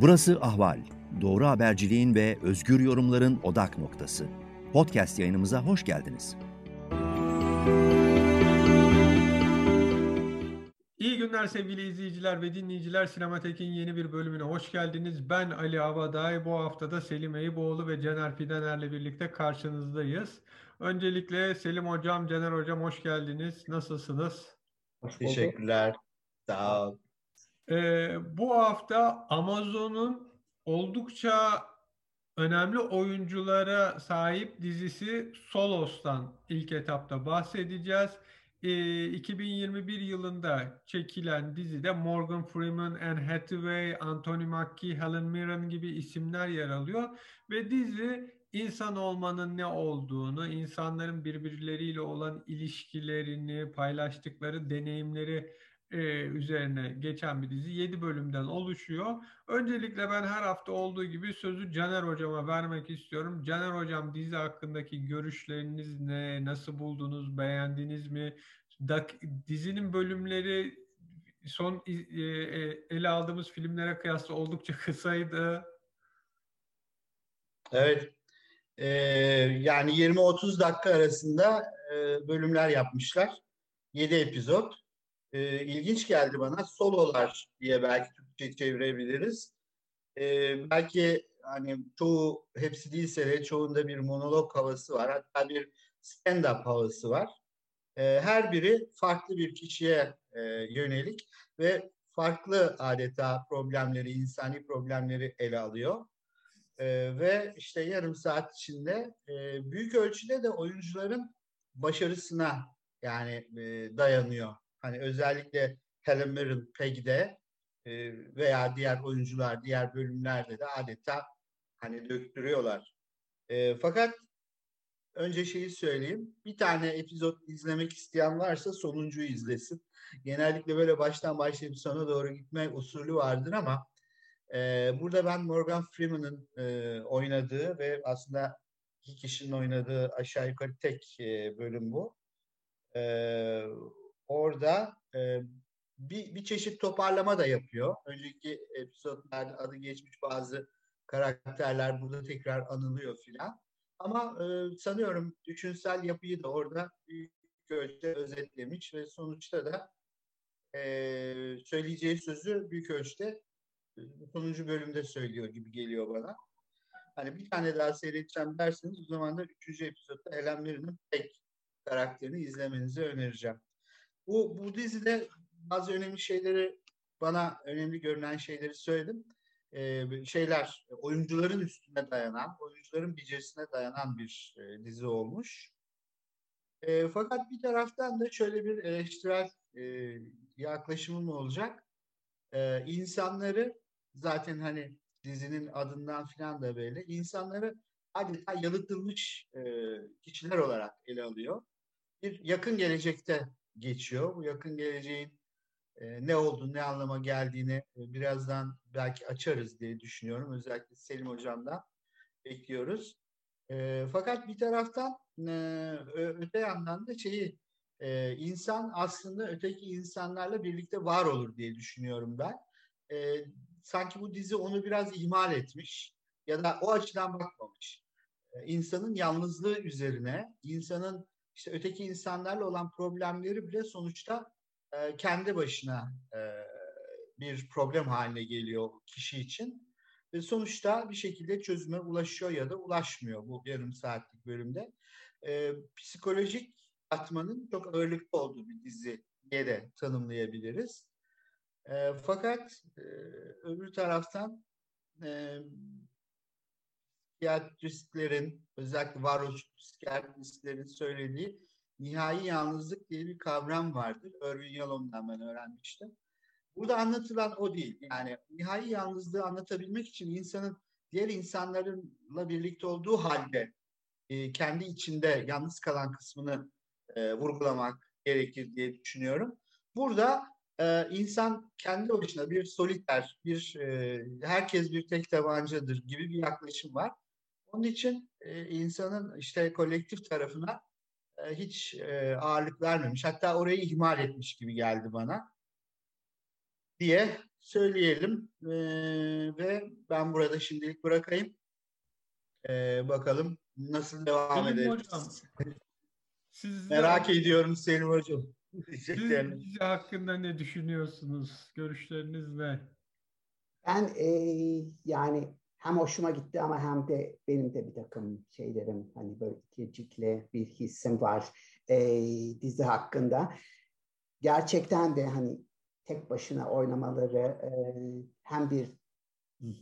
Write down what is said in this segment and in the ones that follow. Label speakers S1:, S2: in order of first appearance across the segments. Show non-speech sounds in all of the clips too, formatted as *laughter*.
S1: Burası Ahval. Doğru haberciliğin ve özgür yorumların odak noktası. Podcast yayınımıza hoş geldiniz.
S2: İyi günler sevgili izleyiciler ve dinleyiciler. Sinematek'in yeni bir bölümüne hoş geldiniz. Ben Ali Avaday. Bu haftada Selim Eyüboğlu ve Caner Fidener'le birlikte karşınızdayız. Öncelikle Selim Hocam, Caner Hocam hoş geldiniz. Nasılsınız?
S3: Hoş Teşekkürler. Sağ ol.
S2: Ee, bu hafta Amazon'un oldukça önemli oyunculara sahip dizisi Solos'tan ilk etapta bahsedeceğiz. Ee, 2021 yılında çekilen dizide Morgan Freeman, Anne Hathaway, Anthony Mackie, Helen Mirren gibi isimler yer alıyor ve dizi insan olmanın ne olduğunu, insanların birbirleriyle olan ilişkilerini, paylaştıkları deneyimleri e, üzerine geçen bir dizi. 7 bölümden oluşuyor. Öncelikle ben her hafta olduğu gibi sözü Caner Hocam'a vermek istiyorum. Caner Hocam dizi hakkındaki görüşleriniz ne? Nasıl buldunuz? Beğendiniz mi? Dak dizinin bölümleri son e, e, ele aldığımız filmlere kıyasla oldukça *laughs* kısaydı.
S3: Evet. Ee, yani 20-30 dakika arasında e, bölümler yapmışlar. 7 epizod e, ilginç geldi bana. Sololar diye belki Türkçe çevirebiliriz. E, belki hani çoğu hepsi değilse de çoğunda bir monolog havası var. Hatta bir stand-up havası var. E, her biri farklı bir kişiye e, yönelik ve farklı adeta problemleri, insani problemleri ele alıyor. E, ve işte yarım saat içinde e, büyük ölçüde de oyuncuların başarısına yani e, dayanıyor Hani özellikle Helen Mirren Peg'de e, veya diğer oyuncular diğer bölümlerde de adeta hani döktürüyorlar. E, fakat önce şeyi söyleyeyim. Bir tane epizod izlemek isteyen varsa sonuncuyu izlesin. Genellikle böyle baştan başlayıp sona doğru gitme usulü vardır ama e, burada ben Morgan Freeman'ın e, oynadığı ve aslında iki kişinin oynadığı aşağı yukarı tek e, bölüm bu. E, orada e, bir, bir çeşit toparlama da yapıyor. Önceki episodlarda adı geçmiş bazı karakterler burada tekrar anılıyor filan. Ama e, sanıyorum düşünsel yapıyı da orada büyük ölçüde özetlemiş ve sonuçta da e, söyleyeceği sözü büyük ölçüde e, sonuncu bölümde söylüyor gibi geliyor bana. Hani bir tane daha seyredeceğim derseniz o zaman da üçüncü episodda Ellen Mirren'ın tek karakterini izlemenizi önereceğim. Bu, bu dizide bazı önemli şeyleri bana önemli görünen şeyleri söyledim. Ee, şeyler oyuncuların üstüne dayanan, oyuncuların becerisine dayanan bir e, dizi olmuş. E, fakat bir taraftan da şöyle bir eleştirel e, yaklaşımım olacak. E, insanları zaten hani dizinin adından filan da böyle insanları adeta yalıtılmış e, kişiler olarak ele alıyor. Bir yakın gelecekte geçiyor. Bu yakın geleceğin e, ne olduğunu, ne anlama geldiğini e, birazdan belki açarız diye düşünüyorum. Özellikle Selim Hocam'dan bekliyoruz. E, fakat bir taraftan e, öte yandan da şeyi e, insan aslında öteki insanlarla birlikte var olur diye düşünüyorum ben. E, sanki bu dizi onu biraz ihmal etmiş ya da o açıdan bakmamış. E, insanın yalnızlığı üzerine, insanın işte öteki insanlarla olan problemleri bile sonuçta e, kendi başına e, bir problem haline geliyor kişi için. Ve sonuçta bir şekilde çözüme ulaşıyor ya da ulaşmıyor bu yarım saatlik bölümde. E, psikolojik atmanın çok ağırlıklı olduğu bir dizi diye de tanımlayabiliriz. E, fakat e, öbür taraftan e, psikiyatristlerin özellikle varoluşçu psikiyatristlerin söylediği nihai yalnızlık diye bir kavram vardır. Irving Yalom'dan ben öğrenmiştim. Burada anlatılan o değil. Yani nihai yalnızlığı anlatabilmek için insanın diğer insanlarla birlikte olduğu halde e, kendi içinde yalnız kalan kısmını e, vurgulamak gerekir diye düşünüyorum. Burada e, insan kendi başına bir soliter, bir e, herkes bir tek tabancadır gibi bir yaklaşım var. Onun için e, insanın işte kolektif tarafına e, hiç e, ağırlık vermemiş. Hatta orayı ihmal etmiş gibi geldi bana. diye söyleyelim ee, ve ben burada şimdilik bırakayım. Ee, bakalım nasıl devam
S2: Selim
S3: ederiz.
S2: Hocam, siz
S3: Merak ediyorum Selim Hocam.
S2: Siz dizi hakkında ne düşünüyorsunuz? Görüşleriniz ne?
S4: Ben e, yani hem hoşuma gitti ama hem de benim de bir takım şeylerim hani böyle ikircikli bir hissim var e, dizi hakkında. Gerçekten de hani tek başına oynamaları e, hem bir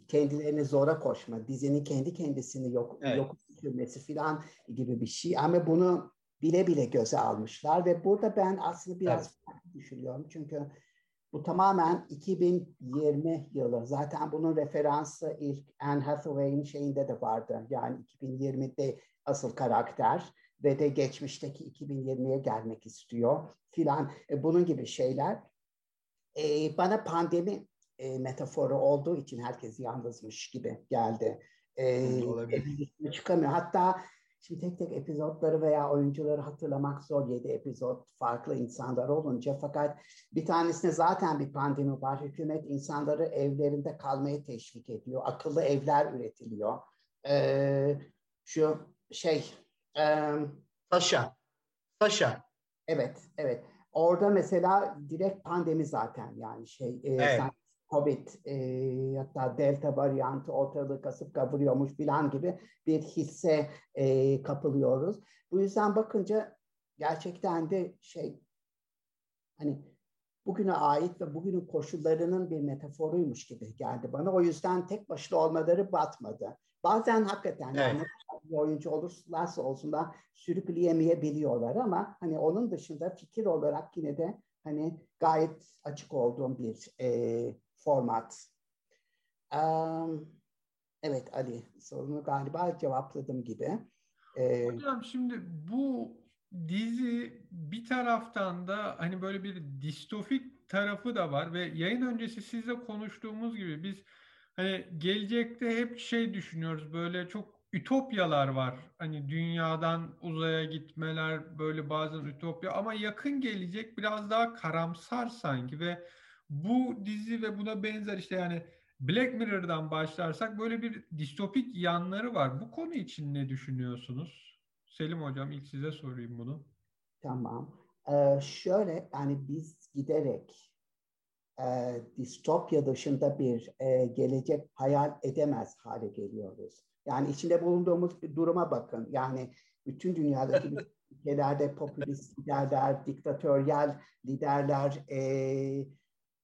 S4: kendilerini zora koşma, dizinin kendi kendisini yok,
S3: Evet.
S4: yok sürmesi falan gibi bir şey. Ama bunu bile bile göze almışlar ve burada ben aslında biraz farklı düşünüyorum. Çünkü bu tamamen 2020 yılı. Zaten bunun referansı ilk Anne Hathaway'in şeyinde de vardı. Yani 2020'de asıl karakter ve de geçmişteki 2020'ye gelmek istiyor filan. E, bunun gibi şeyler. E, bana pandemi e, metaforu olduğu için herkes yalnızmış gibi geldi. E,
S3: olabilir.
S4: çıkamıyor. Hatta şimdi tek tek epizotları veya oyuncuları hatırlamak zor. Yedi epizod farklı insanlar olunca fakat bir tanesinde zaten bir pandemi var. Hükümet insanları evlerinde kalmaya teşvik ediyor. Akıllı evler üretiliyor. E, şu şey e,
S3: Saşa. Saşa.
S4: Evet, evet. Orada mesela direkt pandemi zaten yani şey e,
S3: Evet.
S4: sen Covid e, hatta Delta varyantı ortalığı kasıp kavuruyormuş filan gibi bir hisse e, kapılıyoruz. Bu yüzden bakınca gerçekten de şey hani bugüne ait ve bugünün koşullarının bir metaforuymuş gibi geldi bana. O yüzden tek başına olmaları batmadı. Bazen hakikaten yani bir oyuncu olurlarsa olsunlar sürükleyemeyebiliyorlar ama hani onun dışında fikir olarak yine de hani gayet açık olduğum bir e, format. Evet Ali sorunu galiba cevapladım gibi.
S2: Hocam şimdi bu dizi bir taraftan da hani böyle bir distofik tarafı da var ve yayın öncesi sizle konuştuğumuz gibi biz hani gelecekte hep şey düşünüyoruz böyle çok ütopyalar var. Hani dünyadan uzaya gitmeler böyle bazen ütopya ama yakın gelecek biraz daha karamsar sanki ve bu dizi ve buna benzer işte yani Black Mirror'dan başlarsak böyle bir distopik yanları var. Bu konu için ne düşünüyorsunuz? Selim Hocam ilk size sorayım bunu.
S4: Tamam. Ee, şöyle yani biz giderek e, distopya dışında bir e, gelecek hayal edemez hale geliyoruz. Yani içinde bulunduğumuz bir duruma bakın. Yani bütün dünyadaki *laughs* ülkelerde popülist liderler, diktatöryel liderler, e,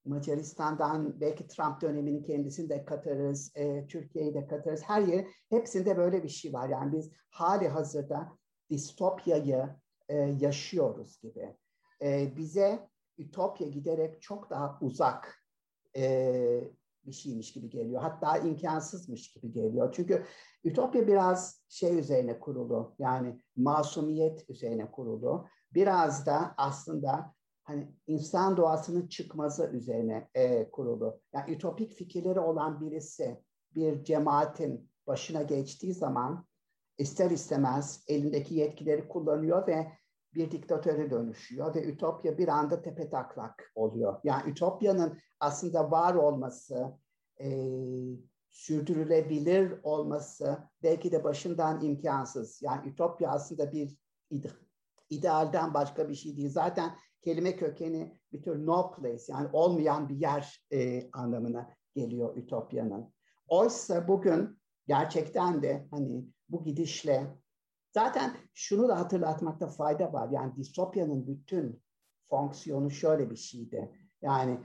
S4: Macaristan'dan belki Trump döneminin kendisini de katarız, e, Türkiye'yi de katarız. Her yer hepsinde böyle bir şey var. Yani biz hali hazırda distopyayı e, yaşıyoruz gibi. E, bize ütopya giderek çok daha uzak e, bir şeymiş gibi geliyor. Hatta imkansızmış gibi geliyor. Çünkü ütopya biraz şey üzerine kurulu. Yani masumiyet üzerine kurulu. Biraz da aslında hani insan doğasının çıkmazı üzerine e, kurulu. Yani ütopik fikirleri olan birisi bir cemaatin başına geçtiği zaman ister istemez elindeki yetkileri kullanıyor ve bir diktatöre dönüşüyor ve ütopya bir anda tepe taklak oluyor. Yani ütopyanın aslında var olması, e, sürdürülebilir olması belki de başından imkansız. Yani ütopya aslında bir ide- idealden başka bir şey değil. Zaten kelime kökeni bir tür no place yani olmayan bir yer e, anlamına geliyor ütopyanın. Oysa bugün gerçekten de hani bu gidişle zaten şunu da hatırlatmakta fayda var. Yani distopyanın bütün fonksiyonu şöyle bir şeydi. Yani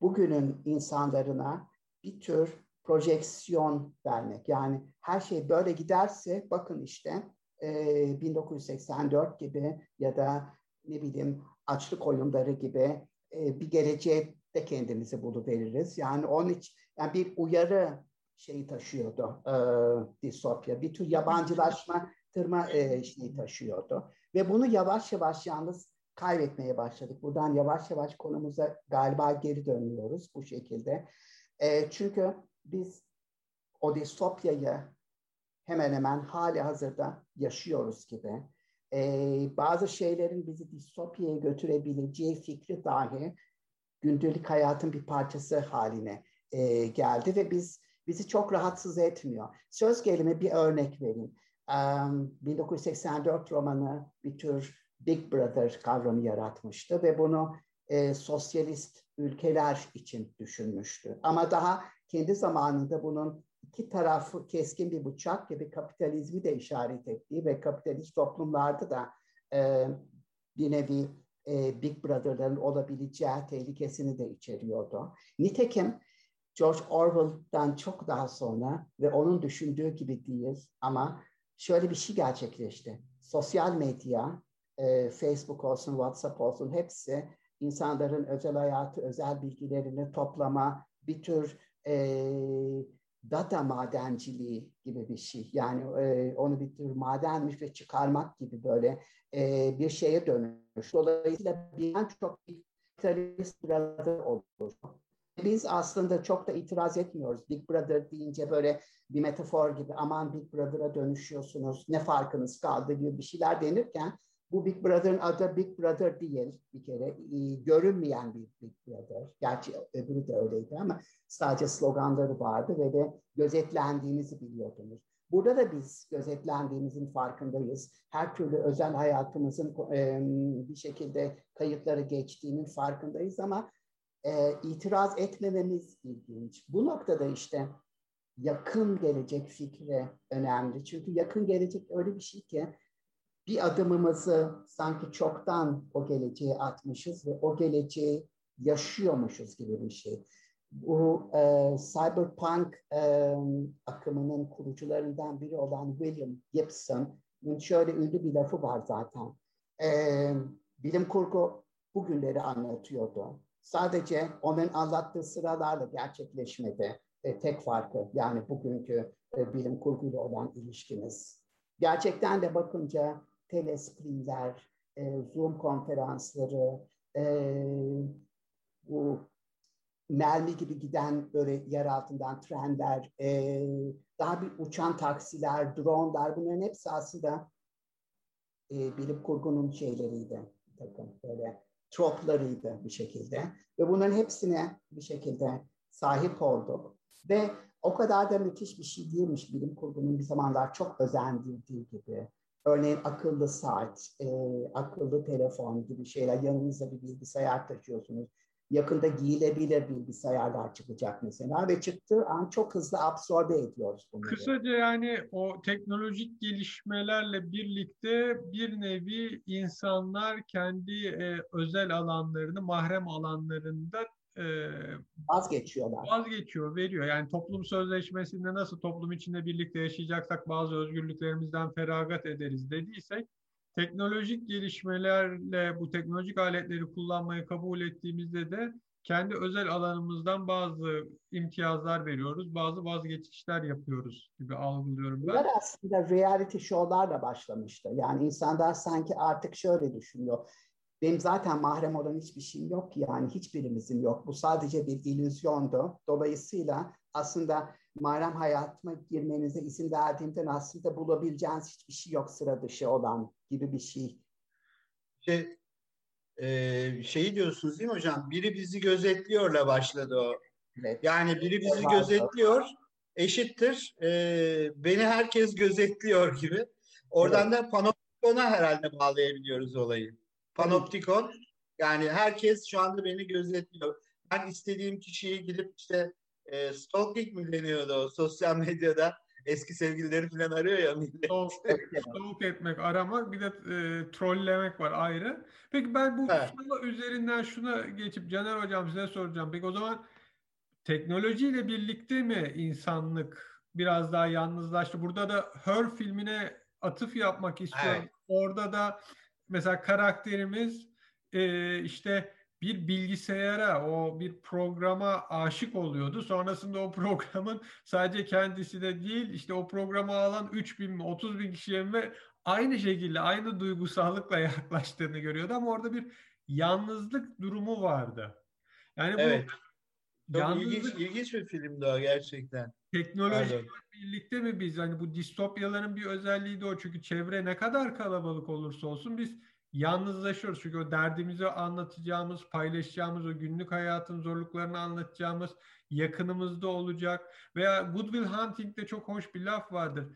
S4: bugünün insanlarına bir tür projeksiyon vermek. Yani her şey böyle giderse bakın işte e, 1984 gibi ya da ne bileyim açlık oyunları gibi e, bir geleceğe kendimizi buluveririz. Yani onun için yani bir uyarı şeyi taşıyordu e, distopya. Bir tür yabancılaşma tırma e, şeyi taşıyordu. Ve bunu yavaş yavaş yalnız kaybetmeye başladık. Buradan yavaş yavaş konumuza galiba geri dönüyoruz bu şekilde. E, çünkü biz o distopyayı hemen hemen hali hazırda yaşıyoruz gibi. E, bazı şeylerin bizi distopyaya götürebileceği fikri dahi gündelik hayatın bir parçası haline e, geldi ve biz bizi çok rahatsız etmiyor. Söz gelimi bir örnek vereyim. Um, 1984 romanı bir tür Big Brother kavramı yaratmıştı ve bunu e, sosyalist ülkeler için düşünmüştü. Ama daha kendi zamanında bunun iki tarafı keskin bir bıçak gibi kapitalizmi de işaret ettiği ve kapitalist toplumlarda da e, bir nevi e, Big Brother'ların olabileceği tehlikesini de içeriyordu. Nitekim George Orwell'dan çok daha sonra ve onun düşündüğü gibi değil ama şöyle bir şey gerçekleşti. Sosyal medya, e, Facebook olsun, WhatsApp olsun hepsi insanların özel hayatı, özel bilgilerini toplama, bir tür e, data madenciliği gibi bir şey. Yani e, onu bir tür madenmiş ve çıkarmak gibi böyle e, bir şeye dönüş. Dolayısıyla birden çok kapitalist brother olur. Biz aslında çok da itiraz etmiyoruz. Big Brother deyince böyle bir metafor gibi aman Big Brother'a dönüşüyorsunuz, ne farkınız kaldı gibi bir şeyler denirken bu Big Brother'ın adı Big Brother değil bir kere. E, görünmeyen bir Big Brother. Gerçi öbürü de öyleydi ama sadece sloganları vardı ve de gözetlendiğinizi biliyordunuz. Burada da biz gözetlendiğimizin farkındayız. Her türlü özel hayatımızın e, bir şekilde kayıtları geçtiğinin farkındayız ama e, itiraz etmememiz ilginç. Bu noktada işte yakın gelecek fikri önemli. Çünkü yakın gelecek öyle bir şey ki bir adımımızı sanki çoktan o geleceğe atmışız ve o geleceği yaşıyormuşuz gibi bir şey. Bu e, cyberpunk e, akımının kurucularından biri olan William Gibson'ın şöyle ünlü bir lafı var zaten. E, bilim kurgu bugünleri anlatıyordu. Sadece onun anlattığı sıralarla gerçekleşmedi. E, tek farkı yani bugünkü e, bilim kurguyla olan ilişkiniz. Gerçekten de bakınca telescreenler, e, Zoom konferansları, e, bu mermi gibi giden böyle yer altından trenler, e, daha bir uçan taksiler, dronlar bunların hepsi aslında e, bilim kurgunun şeyleriydi. Takım böyle troplarıydı bir şekilde. Ve bunların hepsine bir şekilde sahip olduk. Ve o kadar da müthiş bir şey değilmiş bilim kurgunun bir zamanlar çok özendirdiği gibi. Örneğin akıllı saat, e, akıllı telefon gibi şeyler. Yanınızda bir bilgisayar taşıyorsunuz. Yakında giyilebilir bilgisayarlar çıkacak mesela ve çıktığı an çok hızlı absorbe ediyoruz bunları.
S2: Kısaca yani o teknolojik gelişmelerle birlikte bir nevi insanlar kendi e, özel alanlarını, mahrem alanlarında e,
S4: vazgeçiyorlar.
S2: Vazgeçiyor, veriyor. Yani toplum sözleşmesinde nasıl toplum içinde birlikte yaşayacaksak bazı özgürlüklerimizden feragat ederiz dediysek teknolojik gelişmelerle bu teknolojik aletleri kullanmayı kabul ettiğimizde de kendi özel alanımızdan bazı imtiyazlar veriyoruz, bazı vazgeçişler yapıyoruz gibi algılıyorum ben.
S4: Bunlar aslında reality show'larla başlamıştı. Yani insanlar sanki artık şöyle düşünüyor. Benim zaten mahrem olan hiçbir şeyim yok ki yani hiçbirimizin yok. Bu sadece bir illüzyondu. Dolayısıyla aslında mahrem hayatıma girmenize izin verdiğimden aslında bulabileceğiniz hiçbir şey yok sıra dışı olan gibi bir şey.
S3: Şey, e, şeyi diyorsunuz değil mi hocam? Biri bizi gözetliyorla başladı o. Evet. Yani biri bizi evet. gözetliyor eşittir e, beni herkes gözetliyor gibi. Oradan evet. da panoptikona herhalde bağlayabiliyoruz olayı. Panoptikon yani herkes şu anda beni gözetliyor. Ben istediğim kişiyi gidip işte e, stalking mi deniyordu o sosyal medyada eski sevgilileri falan arıyor ya millet.
S2: Stalk, *laughs* etmek, aramak bir de e, trollemek var ayrı. Peki ben bu evet. üzerinden şuna geçip Caner Hocam size soracağım. Peki o zaman teknolojiyle birlikte mi insanlık biraz daha yalnızlaştı? Burada da Her filmine atıf yapmak istiyorum. Evet. Orada da mesela karakterimiz e, işte bir bilgisayara, o bir programa aşık oluyordu. Sonrasında o *laughs* programın sadece kendisi de değil, işte o programa alan 3 bin mi, 30 bin kişiye ve aynı şekilde, aynı duygusallıkla *laughs* yaklaştığını görüyordu. Ama orada bir yalnızlık durumu vardı.
S3: Yani bu evet. Çok yalnızlık, ilginç, ilginç bir filmdi o gerçekten.
S2: Teknolojiyle birlikte mi biz? Hani bu distopyaların bir özelliği de o. Çünkü çevre ne kadar kalabalık olursa olsun biz yalnızlaşıyoruz. Çünkü o derdimizi anlatacağımız, paylaşacağımız, o günlük hayatın zorluklarını anlatacağımız yakınımızda olacak. Veya Good Will Hunting'de çok hoş bir laf vardır.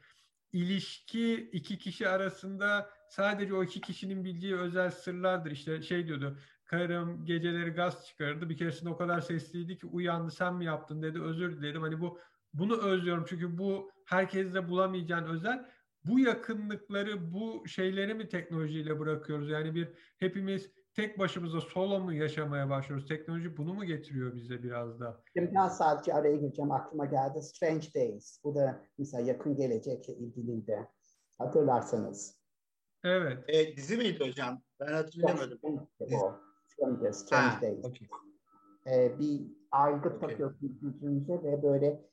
S2: İlişki iki kişi arasında sadece o iki kişinin bildiği özel sırlardır. İşte şey diyordu, karım geceleri gaz çıkarırdı. Bir keresinde o kadar sesliydi ki uyandı sen mi yaptın dedi özür dilerim. Hani bu bunu özlüyorum çünkü bu herkeste bulamayacağın özel. Bu yakınlıkları, bu şeyleri mi teknolojiyle bırakıyoruz? Yani bir hepimiz tek başımıza solo mu yaşamaya başlıyoruz? Teknoloji bunu mu getiriyor bize biraz da?
S4: Şimdi ben sadece araya gireceğim aklıma geldi. Strange Days. Bu da mesela yakın gelecekle ilgiliydi. Hatırlarsanız.
S2: Evet.
S3: E, dizi miydi hocam? Ben hatırlamadım.
S4: O. Strange, Strange
S3: Ha,
S4: Days.
S3: okey.
S4: Ee, bir aygıt
S3: Okey.
S4: takıyorsunuz yüzünüze ve böyle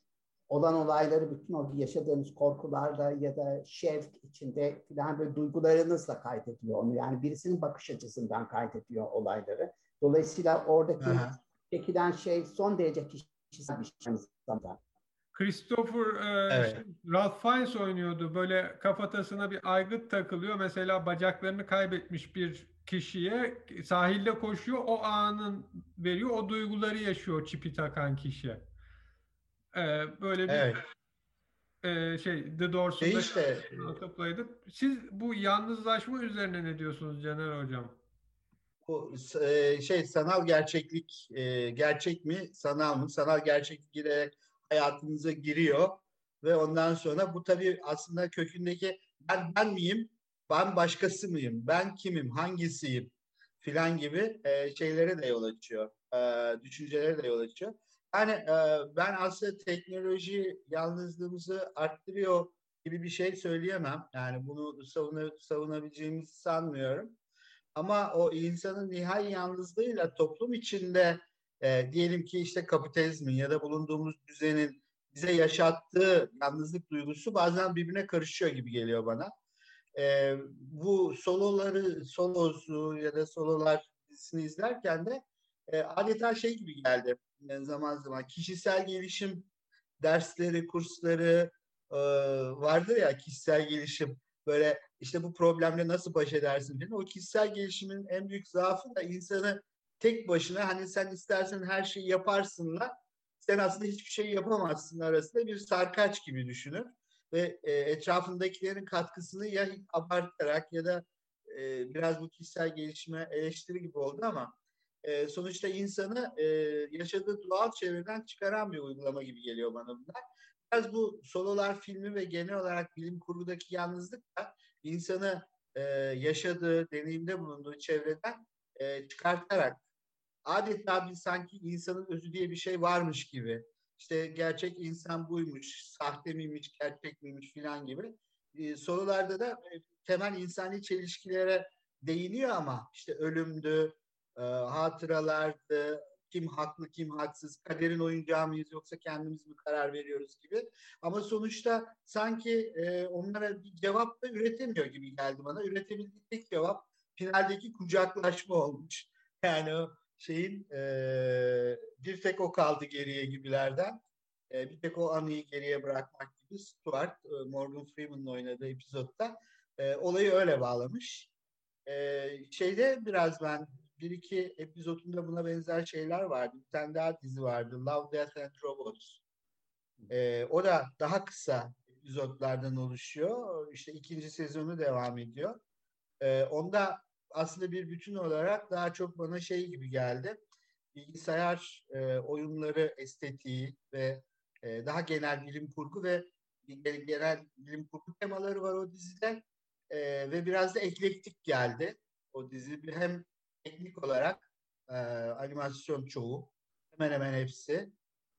S4: olan olayları bütün o yaşadığınız korkularla ya da şevk içinde filan böyle duygularınızla kaydediyor onu. Yani birisinin bakış açısından kaydediyor olayları. Dolayısıyla oradaki
S3: Aha.
S4: çekilen şey son derece kişisel bir şey.
S2: Christopher e,
S3: Evet.
S2: şey, Ralph Fiennes oynuyordu. Böyle kafatasına bir aygıt takılıyor. Mesela bacaklarını kaybetmiş bir kişiye sahilde koşuyor. O anın veriyor. O duyguları yaşıyor çipi takan kişi. E, böyle bir
S3: Evet.
S2: e, şey The Doors'un da
S3: işte
S2: atıplaydı. Siz bu yalnızlaşma üzerine ne diyorsunuz Caner Hocam?
S3: bu e, şey sanal gerçeklik e, gerçek mi sanal mı? Sanal gerçeklik girerek hayatımıza giriyor ve ondan sonra bu tabii aslında kökündeki ben ben miyim? Ben başkası mıyım? Ben kimim? Hangisiyim? filan gibi e, şeylere de yol açıyor. E, düşüncelere de yol açıyor. Yani e, ben aslında teknoloji yalnızlığımızı arttırıyor gibi bir şey söyleyemem. Yani bunu savuna, savunabileceğimizi sanmıyorum. Ama o insanın nihai yalnızlığıyla toplum içinde e, diyelim ki işte kapitalizmin ya da bulunduğumuz düzenin bize yaşattığı yalnızlık duygusu bazen birbirine karışıyor gibi geliyor bana. E, bu soloları, solosu ya da sololar dizisini izlerken de e, adeta şey gibi geldi yani zaman zaman. Kişisel gelişim dersleri, kursları e, vardır ya kişisel gelişim böyle işte bu problemle nasıl baş edersin falan. O kişisel gelişimin en büyük zaafı da insanı tek başına hani sen istersen her şeyi yaparsınla sen aslında hiçbir şey yapamazsın arasında bir sarkaç gibi düşünür ve e, etrafındakilerin katkısını ya abartarak ya da e, biraz bu kişisel gelişime eleştiri gibi oldu ama e, sonuçta insanı e, yaşadığı doğal çevreden çıkaran bir uygulama gibi geliyor bana bunlar. Biraz bu sololar filmi ve genel olarak bilim kurgudaki yalnızlık da insanı e, yaşadığı, deneyimde bulunduğu çevreden e, çıkartarak adeta bir sanki insanın özü diye bir şey varmış gibi. İşte gerçek insan buymuş, sahte miymiş, gerçek miymiş filan gibi. E, sorularda da e, temel insani çelişkilere değiniyor ama işte ölümdü, e, hatıralardı, kim haklı kim haksız, kaderin oyuncağı mıyız yoksa kendimiz mi karar veriyoruz gibi. Ama sonuçta sanki e, onlara bir cevap da üretemiyor gibi geldi bana. Üretebildiği tek cevap finaldeki kucaklaşma olmuş. *laughs* Yani o şeyin e, bir tek o kaldı geriye gibilerden. E, bir tek o anıyı geriye bırakmak gibi Stuart, e, Morgan Freeman'ın oynadığı epizodda e, olayı öyle bağlamış. E, şeyde biraz ben bir iki epizodunda buna benzer şeyler vardı. Bir tane daha dizi vardı. Love, Death and Robots. Ee, o da daha kısa epizodlardan oluşuyor. İşte ikinci sezonu devam ediyor. Ee, onda aslında bir bütün olarak daha çok bana şey gibi geldi. Bilgisayar e, oyunları estetiği ve e, daha genel bilim kurgu ve genel bilim kurgu temaları var o dizide. E, ve biraz da eklektik geldi o dizi. Hem teknik olarak e, animasyon çoğu hemen hemen hepsi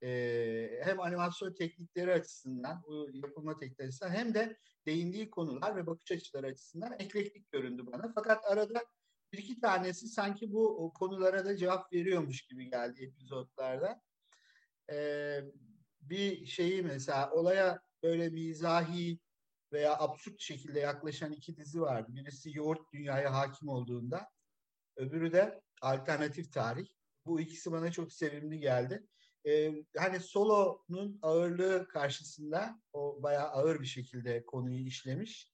S3: e, hem animasyon teknikleri açısından bu yapılma teknikleri açısından hem de değindiği konular ve bakış açıları açısından eklektik göründü bana. Fakat arada bir iki tanesi sanki bu konulara da cevap veriyormuş gibi geldi epizodlarda. E, bir şeyi mesela olaya böyle mizahi veya absürt şekilde yaklaşan iki dizi vardı. Birisi yoğurt dünyaya hakim olduğunda Öbürü de alternatif tarih. Bu ikisi bana çok sevimli geldi. Ee, hani Solo'nun ağırlığı karşısında o bayağı ağır bir şekilde konuyu işlemiş.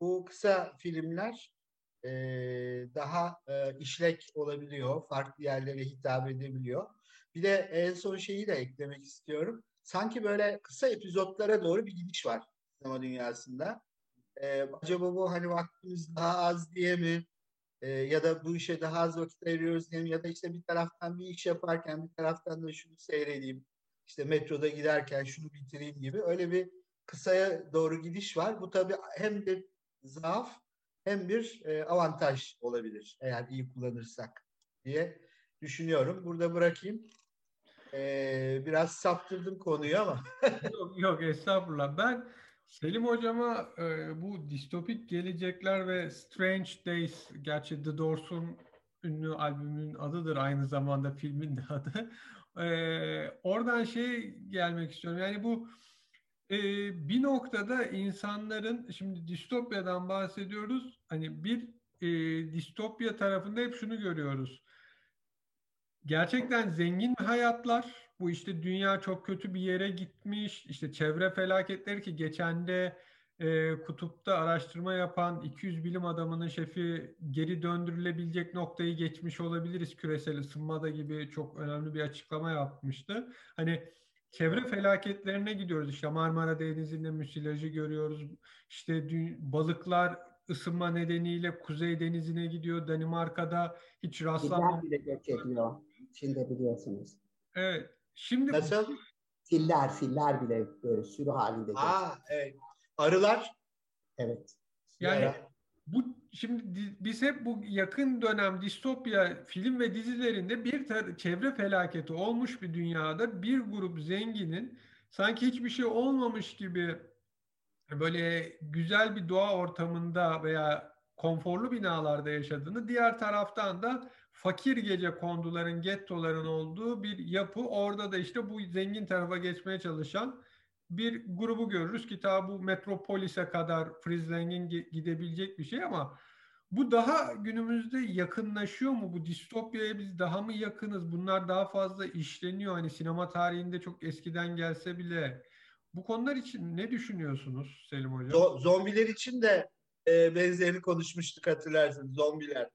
S3: Bu kısa filmler e, daha e, işlek olabiliyor, farklı yerlere hitap edebiliyor. Bir de en son şeyi de eklemek istiyorum. Sanki böyle kısa epizotlara doğru bir gidiş var sinema dünyasında. Ee, acaba bu hani vaktimiz daha az diye mi e, ya da bu işe daha az vakit ayırıyoruz diye mi ya da işte bir taraftan bir iş yaparken bir taraftan da şunu seyredeyim işte metroda giderken şunu bitireyim gibi öyle bir kısaya doğru gidiş var. Bu tabii hem bir zaaf hem bir e, avantaj olabilir eğer iyi kullanırsak diye düşünüyorum. Burada bırakayım. Ee, biraz saptırdım konuyu ama. *laughs*
S2: yok, yok estağfurullah. Ben Selim hocama e, bu distopik gelecekler ve Strange Days, gerçi The Doors'un ünlü albümünün adıdır aynı zamanda filmin de adı. E, oradan şey gelmek istiyorum. Yani bu e, bir noktada insanların şimdi distopyadan bahsediyoruz. Hani bir e, distopya tarafında hep şunu görüyoruz. Gerçekten zengin hayatlar. Bu işte dünya çok kötü bir yere gitmiş. İşte çevre felaketleri ki geçen de e, kutupta araştırma yapan 200 bilim adamının şefi geri döndürülebilecek noktayı geçmiş olabiliriz küresel ısınmada gibi çok önemli bir açıklama yapmıştı. Hani çevre felaketlerine gidiyoruz. İşte Marmara Denizi'nde müsilajı görüyoruz. İşte balıklar ısınma nedeniyle Kuzey Denizi'ne gidiyor. Danimarka'da hiç rastlanmamış.
S4: Çin'de biliyorsunuz.
S2: Evet. Şimdi
S3: Nasıl?
S4: Filler, filler bile böyle sürü halinde.
S3: Aa, evet. Arılar?
S4: Evet.
S2: Yani bu şimdi biz hep bu yakın dönem distopya film ve dizilerinde bir çevre felaketi olmuş bir dünyada bir grup zenginin sanki hiçbir şey olmamış gibi böyle güzel bir doğa ortamında veya konforlu binalarda yaşadığını diğer taraftan da fakir gece konduların, gettoların olduğu bir yapı. Orada da işte bu zengin tarafa geçmeye çalışan bir grubu görürüz ki ta bu metropolise kadar Frizzling'in gidebilecek bir şey ama bu daha günümüzde yakınlaşıyor mu? Bu distopyaya biz daha mı yakınız? Bunlar daha fazla işleniyor. Hani sinema tarihinde çok eskiden gelse bile. Bu konular için ne düşünüyorsunuz Selim Hocam?
S3: zombiler için de e, benzerini konuşmuştuk hatırlarsınız. Zombiler.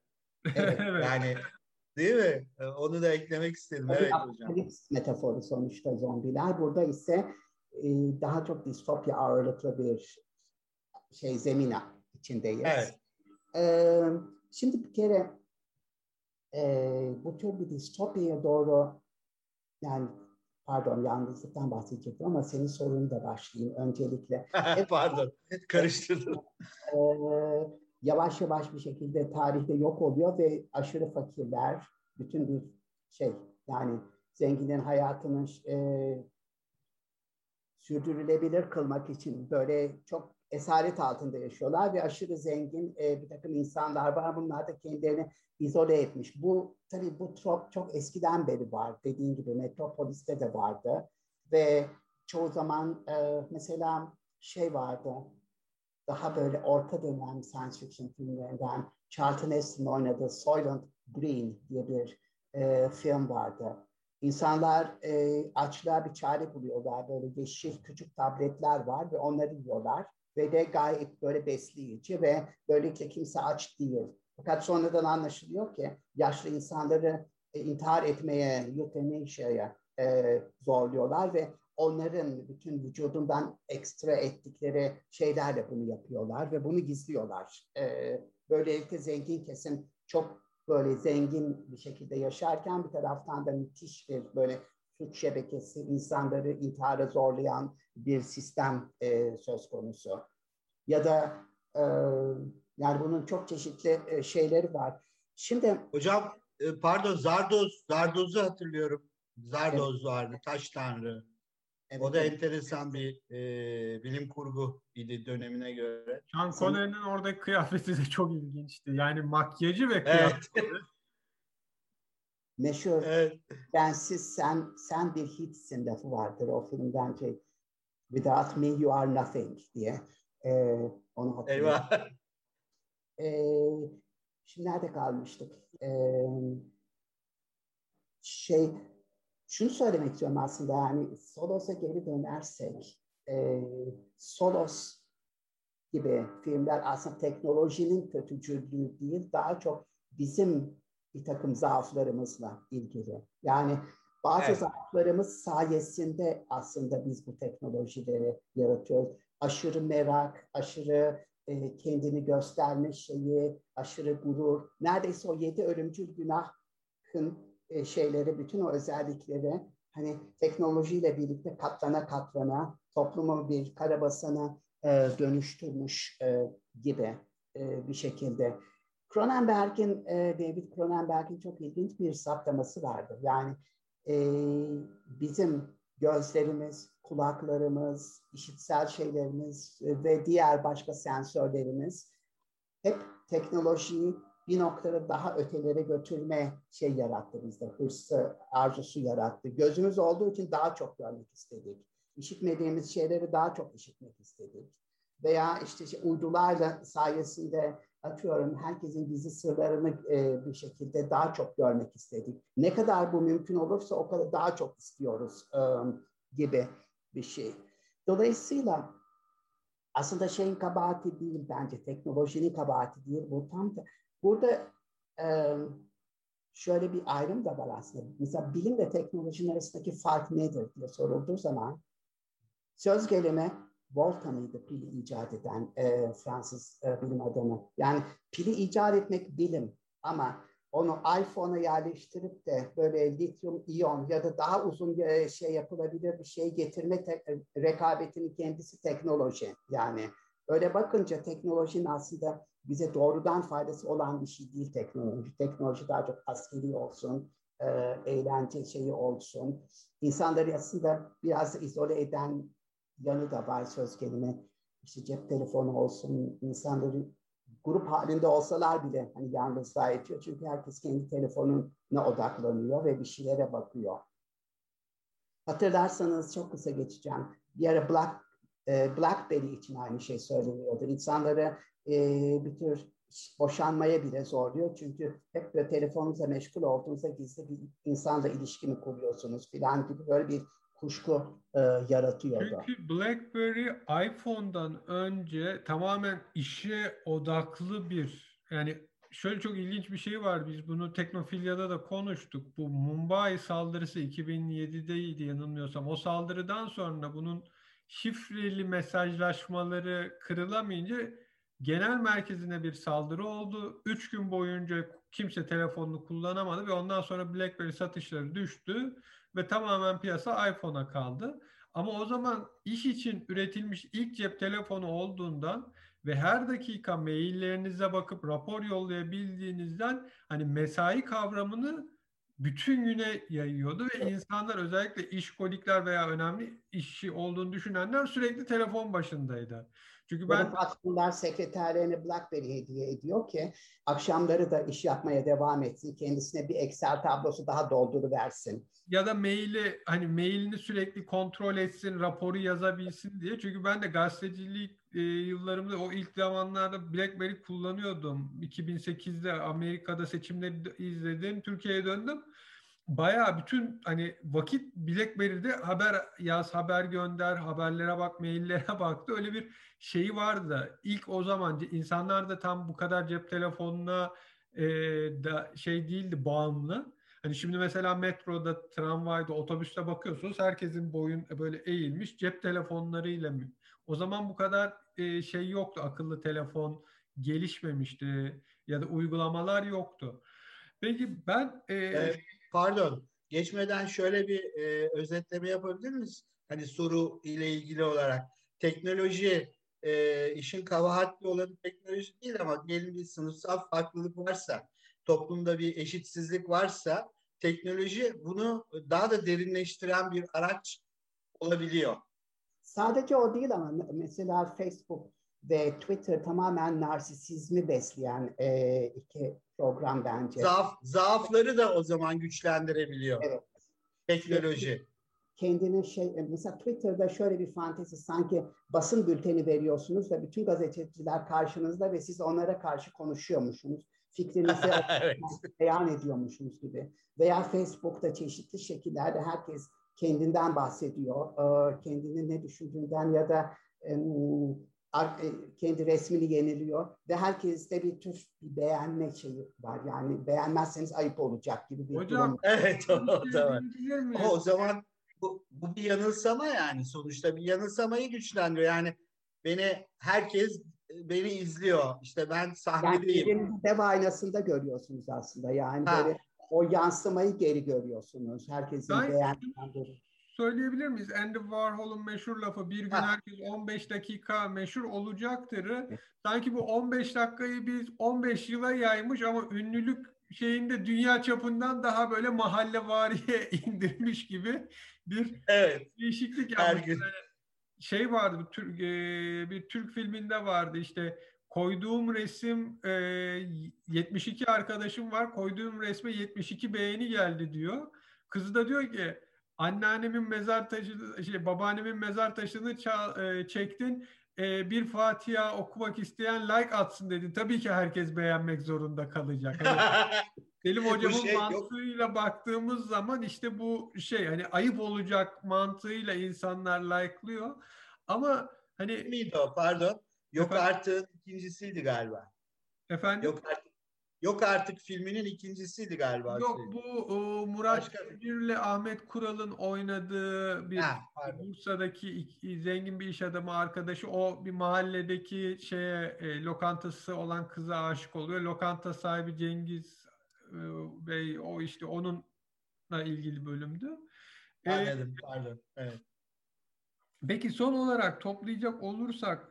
S4: Evet. *laughs*
S3: evet. Yani değil mi? E, onu da eklemek istedim. Evet hocam.
S4: metaforu sonuçta zombiler. Burada ise e, daha çok distopya ağırlıklı bir şey zemina içindeyiz. Evet. Ee, şimdi bir kere e, bu tür bir distopyaya doğru yani pardon yalnızlıktan bahsedecektim ama senin sorunu da başlayayım öncelikle. *laughs*
S3: pardon karıştırdım. *laughs*
S4: E, yavaş yavaş bir şekilde tarihte yok oluyor ve aşırı fakirler bütün bir şey yani zenginin hayatının e, sürdürülebilir kılmak için böyle çok esaret altında yaşıyorlar ve aşırı zengin e, bir takım insanlar var. Bunlar da kendilerini izole etmiş. Bu tabii bu trop çok eskiden beri var. Dediğin gibi Metropolis'te de vardı ve çoğu zaman e, mesela şey vardı daha böyle orta dönem science fiction filmlerinden Charlton Heston oynadığı Soylent Green diye bir e, film vardı. İnsanlar e, açlığa bir çare buluyorlar. Böyle yeşil küçük tabletler var ve onları yiyorlar. Ve de gayet böyle besleyici ve böylelikle kimse aç değil. Fakat sonradan anlaşılıyor ki yaşlı insanları e, intihar etmeye, eutanasia'ya e, zorluyorlar ve onların bütün vücudundan ekstra ettikleri şeylerle bunu yapıyorlar ve bunu gizliyorlar. E, böylelikle zengin kesim çok böyle zengin bir şekilde yaşarken bir taraftan da müthiş bir böyle suç şebekesi insanları intihara zorlayan bir sistem e, söz konusu. Ya da e, yani bunun çok çeşitli e, şeyleri var. Şimdi
S3: hocam e, pardon Zardoz Zardoz'u hatırlıyorum. Zardoz evet. vardı taş tanrı. Evet, o da evet. enteresan bir e, bilim kurgu idi dönemine göre.
S2: Sean Connery'nin orada kıyafeti de çok ilginçti. Yani makyajı ve kıyafeti. Evet. *laughs*
S4: Meşhur evet. bensiz sen sen bir hiçsin lafı vardır o filmden şey Without me you are nothing diye. Ee, onu hatırlıyorum. Eyvah. Ee, *laughs* şimdi nerede kalmıştık? Ee, şey şunu söylemek istiyorum aslında yani Solos'a geri dönersek e, Solos gibi filmler aslında teknolojinin kötücüllüğü değil, daha çok bizim bir takım zaaflarımızla ilgili. Yani bazı evet. zaaflarımız sayesinde aslında biz bu teknolojileri yaratıyoruz. Aşırı merak, aşırı e, kendini gösterme şeyi, aşırı gurur. Neredeyse o yedi ölümcül günahın e, şeyleri, bütün o özellikleri hani teknolojiyle birlikte katlana katlana toplumu bir karabasana e, dönüştürmüş e, gibi e, bir şekilde. Cronenberg'in, e, David Cronenberg'in çok ilginç bir saptaması vardır. Yani e, bizim gözlerimiz, kulaklarımız, işitsel şeylerimiz ve diğer başka sensörlerimiz hep teknolojiyi bir noktada daha ötelere götürme şey yarattı bizde. Hırsı, arzusu yarattı. Gözümüz olduğu için daha çok görmek istedik. İşitmediğimiz şeyleri daha çok işitmek istedik. Veya işte, işte uydularla sayesinde atıyorum herkesin gizli sırlarını e, bir şekilde daha çok görmek istedik. Ne kadar bu mümkün olursa o kadar daha çok istiyoruz e, gibi bir şey. Dolayısıyla aslında şeyin kabahati değil bence teknolojinin kabahati değil. Bu tam da burada şöyle bir ayrım da var aslında. Mesela bilim ve teknolojinin arasındaki fark nedir diye sorulduğu zaman söz gelimi Volta mıydı pili icat eden e, Fransız e, bilim adamı? Yani pili icat etmek bilim ama onu iPhone'a yerleştirip de böyle lityum iyon ya da daha uzun e, şey yapılabilir bir şey getirme te- rekabetinin kendisi teknoloji. Yani öyle bakınca teknolojinin aslında bize doğrudan faydası olan bir şey değil teknoloji. Teknoloji daha çok askeri olsun, e, eğlence şeyi olsun. İnsanları aslında biraz izole eden yanı da var söz kelime. İşte cep telefonu olsun, insanları grup halinde olsalar bile hani yalnızlığa itiyor. Çünkü herkes kendi telefonuna odaklanıyor ve bir şeylere bakıyor. Hatırlarsanız çok kısa geçeceğim. Bir ara Black, e, BlackBerry için aynı şey söyleniyordu. İnsanları bir tür boşanmaya bile zorluyor. Çünkü hep böyle telefonunuzla meşgul olduğunuzda gizli bir insanla ilişki mi kuruyorsunuz filan gibi böyle bir kuşku e, yaratıyordu.
S2: Çünkü BlackBerry iPhone'dan önce tamamen işe odaklı bir yani şöyle çok ilginç bir şey var. Biz bunu Teknofilya'da da konuştuk. Bu Mumbai saldırısı 2007'deydi yanılmıyorsam. O saldırıdan sonra bunun şifreli mesajlaşmaları kırılamayınca genel merkezine bir saldırı oldu. Üç gün boyunca kimse telefonunu kullanamadı ve ondan sonra BlackBerry satışları düştü ve tamamen piyasa iPhone'a kaldı. Ama o zaman iş için üretilmiş ilk cep telefonu olduğundan ve her dakika maillerinize bakıp rapor yollayabildiğinizden hani mesai kavramını bütün güne yayıyordu ve insanlar özellikle işkolikler veya önemli işi olduğunu düşünenler sürekli telefon başındaydı.
S4: Çünkü ben patronlar sekreterlerine BlackBerry hediye ediyor ki akşamları da iş yapmaya devam etsin. Kendisine bir Excel tablosu daha dolduruversin.
S2: Ya da maili hani mailini sürekli kontrol etsin, raporu yazabilsin diye. Çünkü ben de gazetecilik e, yıllarımda o ilk zamanlarda BlackBerry kullanıyordum. 2008'de Amerika'da seçimleri izledim. Türkiye'ye döndüm bayağı bütün hani vakit BlackBerry'de haber yaz, haber gönder, haberlere bak, maillere *laughs* baktı. Öyle bir şeyi vardı da ilk o zaman insanlar da tam bu kadar cep telefonuna e, da şey değildi bağımlı. Hani şimdi mesela metroda, tramvayda, otobüste bakıyorsunuz herkesin boyun böyle eğilmiş cep telefonlarıyla mı? O zaman bu kadar e, şey yoktu. Akıllı telefon gelişmemişti ya da uygulamalar yoktu. Peki ben e,
S3: evet pardon geçmeden şöyle bir e, özetleme yapabilir miyiz? Hani soru ile ilgili olarak teknoloji e, işin kabahatli olanı teknoloji değil ama diyelim bir sınıfsal farklılık varsa toplumda bir eşitsizlik varsa teknoloji bunu daha da derinleştiren bir araç olabiliyor.
S4: Sadece o değil ama mesela Facebook ve Twitter tamamen narsisizmi besleyen e, iki program bence.
S3: Zaaf, zaafları da o zaman güçlendirebiliyor. Evet. Teknoloji.
S4: Kendini şey e, mesela Twitter'da şöyle bir fantezi sanki basın bülteni veriyorsunuz ve bütün gazeteciler karşınızda ve siz onlara karşı konuşuyormuşsunuz. Fikrinizi *laughs* evet. beyan ediyormuşsunuz gibi. Veya Facebook'ta çeşitli şekillerde herkes kendinden bahsediyor. Kendini ne düşündüğünden ya da kendi resmini yeniliyor ve herkeste bir tür bir beğenme şeyi var. Yani beğenmezseniz ayıp olacak gibi bir
S2: Hocam,
S4: durum.
S3: Evet o? Ama o zaman bu, bu bir yanılsama yani sonuçta bir yanılsamayı güçlendiriyor. Yani beni herkes e, beni izliyor. İşte ben
S4: Yani
S3: sahnedeyim.
S4: kendinizi dev aynasında görüyorsunuz aslında. Yani
S3: Ha.
S4: böyle o yansımayı geri görüyorsunuz. Herkesin beğendiği.
S2: Söyleyebilir miyiz? Andy Warhol'un meşhur lafı bir gün
S3: Ha.
S2: herkes 15 dakika meşhur olacaktırı. Sanki bu 15 dakikayı biz 15 yıla yaymış ama ünlülük şeyinde dünya çapından daha böyle mahallevariye *laughs* indirmiş gibi bir
S3: Evet.
S2: değişiklik
S3: Her
S2: yapmış.
S3: gün.
S2: Yani şey vardı bir Türk, e, bir Türk filminde vardı işte koyduğum resim e, 72 arkadaşım var koyduğum resme 72 beğeni geldi diyor. Kızı da diyor ki anneannemin mezar taşı şey babaannemin mezar taşını ça- e, çektin e, bir Fatiha okumak isteyen like atsın dedin. Tabii ki herkes beğenmek zorunda kalacak. Hani *laughs* Selim hocamın
S3: şey yok.
S2: mantığıyla baktığımız zaman işte bu şey hani ayıp olacak mantığıyla insanlar like'lıyor. Ama hani
S3: miydi o? Pardon. Yok
S2: Efendim?
S3: artık ikincisiydi galiba.
S2: efendim
S3: Yok artık. Yok artık filminin ikincisiydi galiba.
S2: yok bu o, Murat Cemcir'le Ahmet Kural'ın oynadığı bir
S3: Ha, pardon.
S2: Bursa'daki zengin bir iş adamı arkadaşı o bir mahalledeki şeye e, lokantası olan kıza aşık oluyor. Lokanta sahibi Cengiz e, Bey o işte onunla ilgili bölümdü. E,
S3: Anladım. Pardon. Evet.
S2: Peki son olarak toplayacak olursak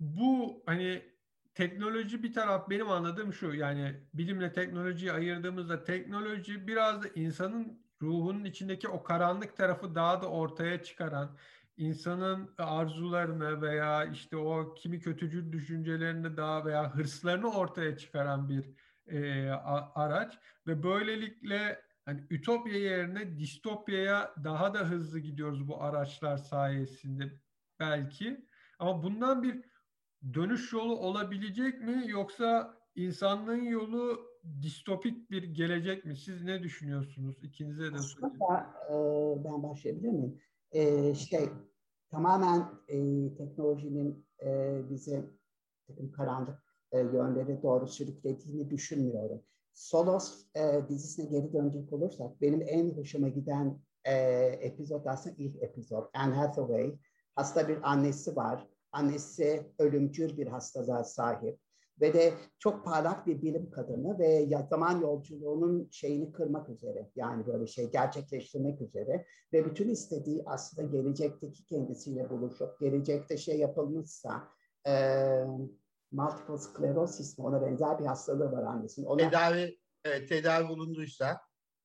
S2: bu hani teknoloji bir taraf benim anladığım şu yani bilimle teknolojiyi ayırdığımızda teknoloji biraz da insanın ruhunun içindeki o karanlık tarafı daha da ortaya çıkaran insanın arzularını veya işte o kimi kötücül düşüncelerini daha veya hırslarını ortaya çıkaran bir e, araç ve böylelikle hani ütopya yerine distopyaya daha da hızlı gidiyoruz bu araçlar sayesinde belki. Ama bundan bir dönüş yolu olabilecek mi yoksa insanlığın yolu distopik bir gelecek mi? Siz ne düşünüyorsunuz? İkinize de sorayım.
S4: E, ben başlayabilir miyim? E, şey tamamen e, teknolojinin e, bizi karanlık e, yönlere doğru sürüklediğini düşünmüyorum. Solos e, dizisine geri dönecek olursak benim en hoşuma giden e, epizod aslında ilk epizod. Anne Hathaway hasta bir annesi var. Annesi ölümcül bir hastalığa sahip ve de çok parlak bir bilim kadını ve zaman yolculuğunun şeyini kırmak üzere yani böyle şey gerçekleştirmek üzere ve bütün istediği aslında gelecekteki kendisiyle buluşup gelecekte şey yapılmışsa e, multiple sklerosis mi ona benzer bir hastalığı var annesinin. Ona,
S3: Tedavi evet, tedavi bulunduysa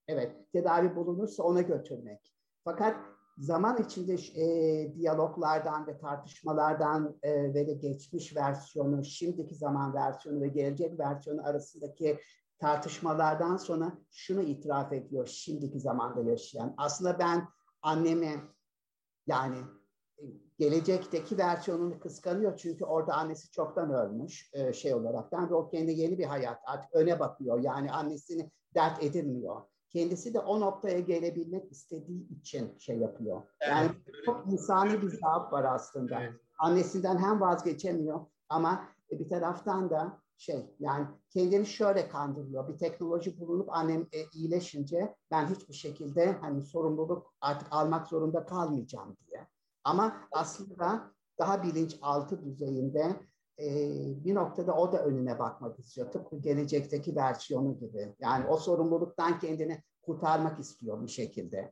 S4: Evet, tedavi bulunursa ona götürmek. Fakat zaman içinde e, diyaloglardan ve tartışmalardan e, ve de geçmiş versiyonu, şimdiki zaman versiyonu ve gelecek versiyonu arasındaki tartışmalardan sonra şunu itiraf ediyor şimdiki zamanda yaşayan. Aslında ben annemi yani e, gelecekteki versiyonunu kıskanıyor çünkü orada annesi çoktan ölmüş e, şey olaraktan ve o kendi yeni bir hayat artık öne bakıyor. Yani annesini dert edinmiyor. Kendisi de o noktaya gelebilmek istediği için şey yapıyor. Yani
S3: evet,
S4: çok insani bir zaaf var aslında.
S3: evet.
S4: Annesinden hem vazgeçemiyor ama bir taraftan da şey yani kendini şöyle kandırıyor. Bir teknoloji bulunup annem e, iyileşince ben hiçbir şekilde hani sorumluluk artık almak zorunda kalmayacağım diye. Ama aslında daha bilinçaltı düzeyinde e, bir noktada o da önüne bakmak istiyor. Tıpkı gelecekteki versiyonu gibi. Yani o sorumluluktan kendini kurtarmak istiyor bir şekilde.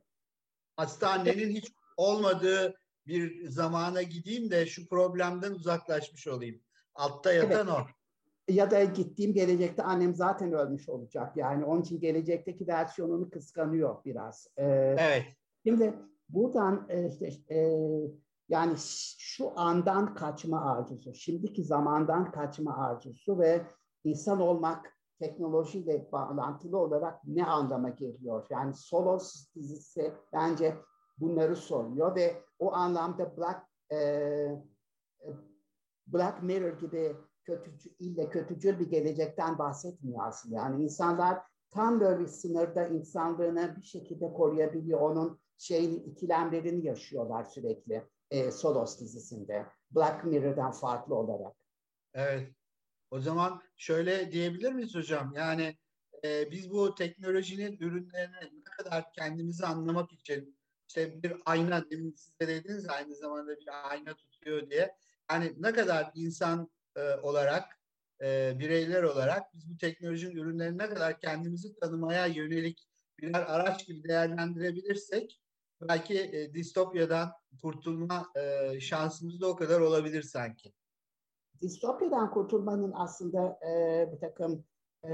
S3: Hasta annenin hiç olmadığı bir zamana gideyim de şu problemden uzaklaşmış olayım. Altta yatan o.
S4: Ya da gittiğim gelecekte annem zaten ölmüş olacak. Yani onun için gelecekteki versiyonunu kıskanıyor biraz. Ee,
S3: Evet.
S4: Şimdi buradan e, işte, e, yani şu andan kaçma arzusu, şimdiki zamandan kaçma arzusu ve insan olmak teknolojiyle bağlantılı olarak ne anlama geliyor? Yani Solos dizisi bence bunları soruyor ve o anlamda Black e, Black Mirror gibi kötücül, ille kötücül bir gelecekten bahsetmiyor aslında. Yani insanlar tam böyle sınırda insanlığını bir şekilde koruyabiliyor. Onun şeyin ikilemlerini yaşıyorlar sürekli e, Solos dizisinde. Black Mirror'dan farklı olarak.
S3: Evet. O zaman şöyle diyebilir miyiz hocam? Yani e, biz bu teknolojinin ürünlerini ne kadar kendimizi anlamak için işte bir ayna demin siz de dediniz aynı zamanda bir ayna tutuyor diye. Yani ne kadar insan e, olarak e, bireyler olarak biz bu teknolojinin ürünlerini ne kadar kendimizi tanımaya yönelik birer araç gibi değerlendirebilirsek belki e, distopyadan kurtulma e, şansımız da o kadar olabilir sanki.
S4: Distopyadan kurtulmanın aslında e, bir takım e,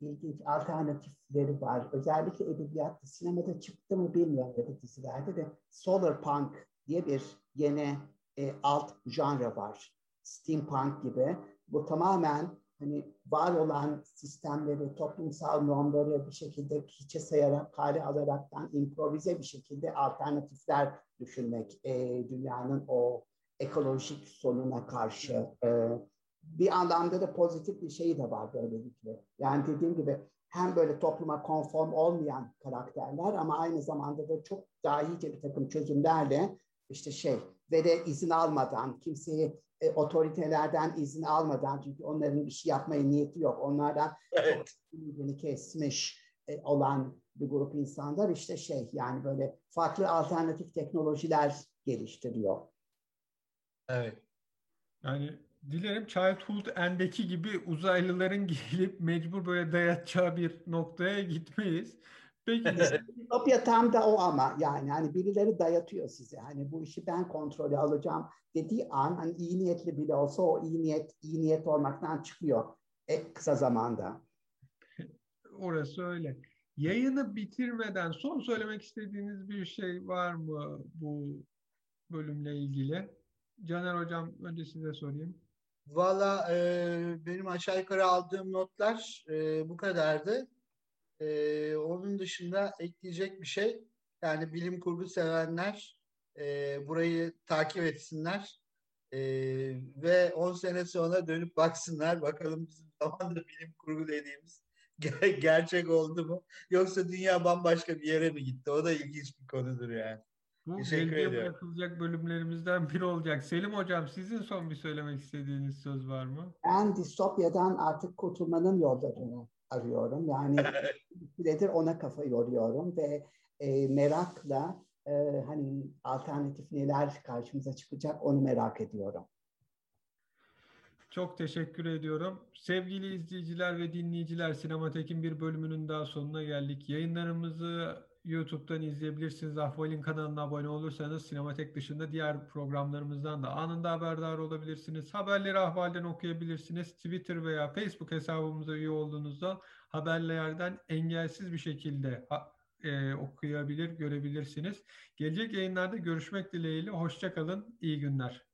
S4: ilginç alternatifleri var. Özellikle edebiyatta, sinemada çıktı mı bilmiyorum ya da dizilerde de Solar Punk diye bir yeni e, alt janra var. Steampunk gibi. Bu tamamen hani var olan sistemleri, toplumsal normları bir şekilde hiçe sayarak, kale alaraktan improvize bir şekilde alternatifler düşünmek e, dünyanın o ekolojik sonuna karşı. E, bir anlamda da pozitif bir şey de var böylelikle. Yani dediğim gibi hem böyle topluma konform olmayan karakterler ama aynı zamanda da çok dahice bir takım çözümlerle işte şey ve de izin almadan kimseyi e, otoritelerden izin almadan çünkü onların bir şey yapmaya niyeti yok. Onlardan
S3: evet.
S4: ümidini kesmiş e, olan bir grup insanlar işte şey yani böyle farklı alternatif teknolojiler geliştiriyor.
S3: Evet.
S2: Yani dilerim Childhood End'deki gibi uzaylıların *laughs* gelip mecbur böyle dayatacağı bir noktaya gitmeyiz. Peki. *laughs*
S4: Distopya tam da o ama yani hani birileri dayatıyor size. Hani bu işi ben kontrolü alacağım dediği an hani iyi niyetli bile olsa o iyi niyet iyi niyet olmaktan çıkıyor e, kısa zamanda.
S2: Orası öyle. Yayını bitirmeden son söylemek istediğiniz bir şey var mı bu bölümle ilgili? Caner Hocam önce size sorayım.
S3: Valla e, benim aşağı yukarı aldığım notlar e, bu kadardı. E, onun dışında ekleyecek bir şey yani bilim kurgu sevenler e, burayı takip etsinler e, ve 10 sene sonra dönüp baksınlar bakalım bizim zamanda bilim kurgu dediğimiz ger- gerçek oldu mu yoksa dünya bambaşka bir yere mi gitti o da ilginç bir konudur yani.
S2: Bu
S3: Teşekkür ediyorum.
S2: bırakılacak bölümlerimizden biri olacak. Selim Hocam sizin son bir söylemek istediğiniz söz var mı?
S4: Ben distopyadan artık kurtulmanın yollarını arıyorum. Yani süredir ona kafa yoruyorum ve e, merakla e, hani alternatif neler karşımıza çıkacak onu merak ediyorum.
S2: Çok teşekkür ediyorum. Sevgili izleyiciler ve dinleyiciler Sinematek'in bir bölümünün daha sonuna geldik. Yayınlarımızı YouTube'dan izleyebilirsiniz. Ahval'in kanalına abone olursanız Sinematek dışında diğer programlarımızdan da anında haberdar olabilirsiniz. Haberleri Ahval'den okuyabilirsiniz. Twitter veya Facebook hesabımıza üye olduğunuzda haberlerden engelsiz bir şekilde e, okuyabilir, görebilirsiniz. Gelecek yayınlarda görüşmek dileğiyle. Hoşçakalın, iyi günler.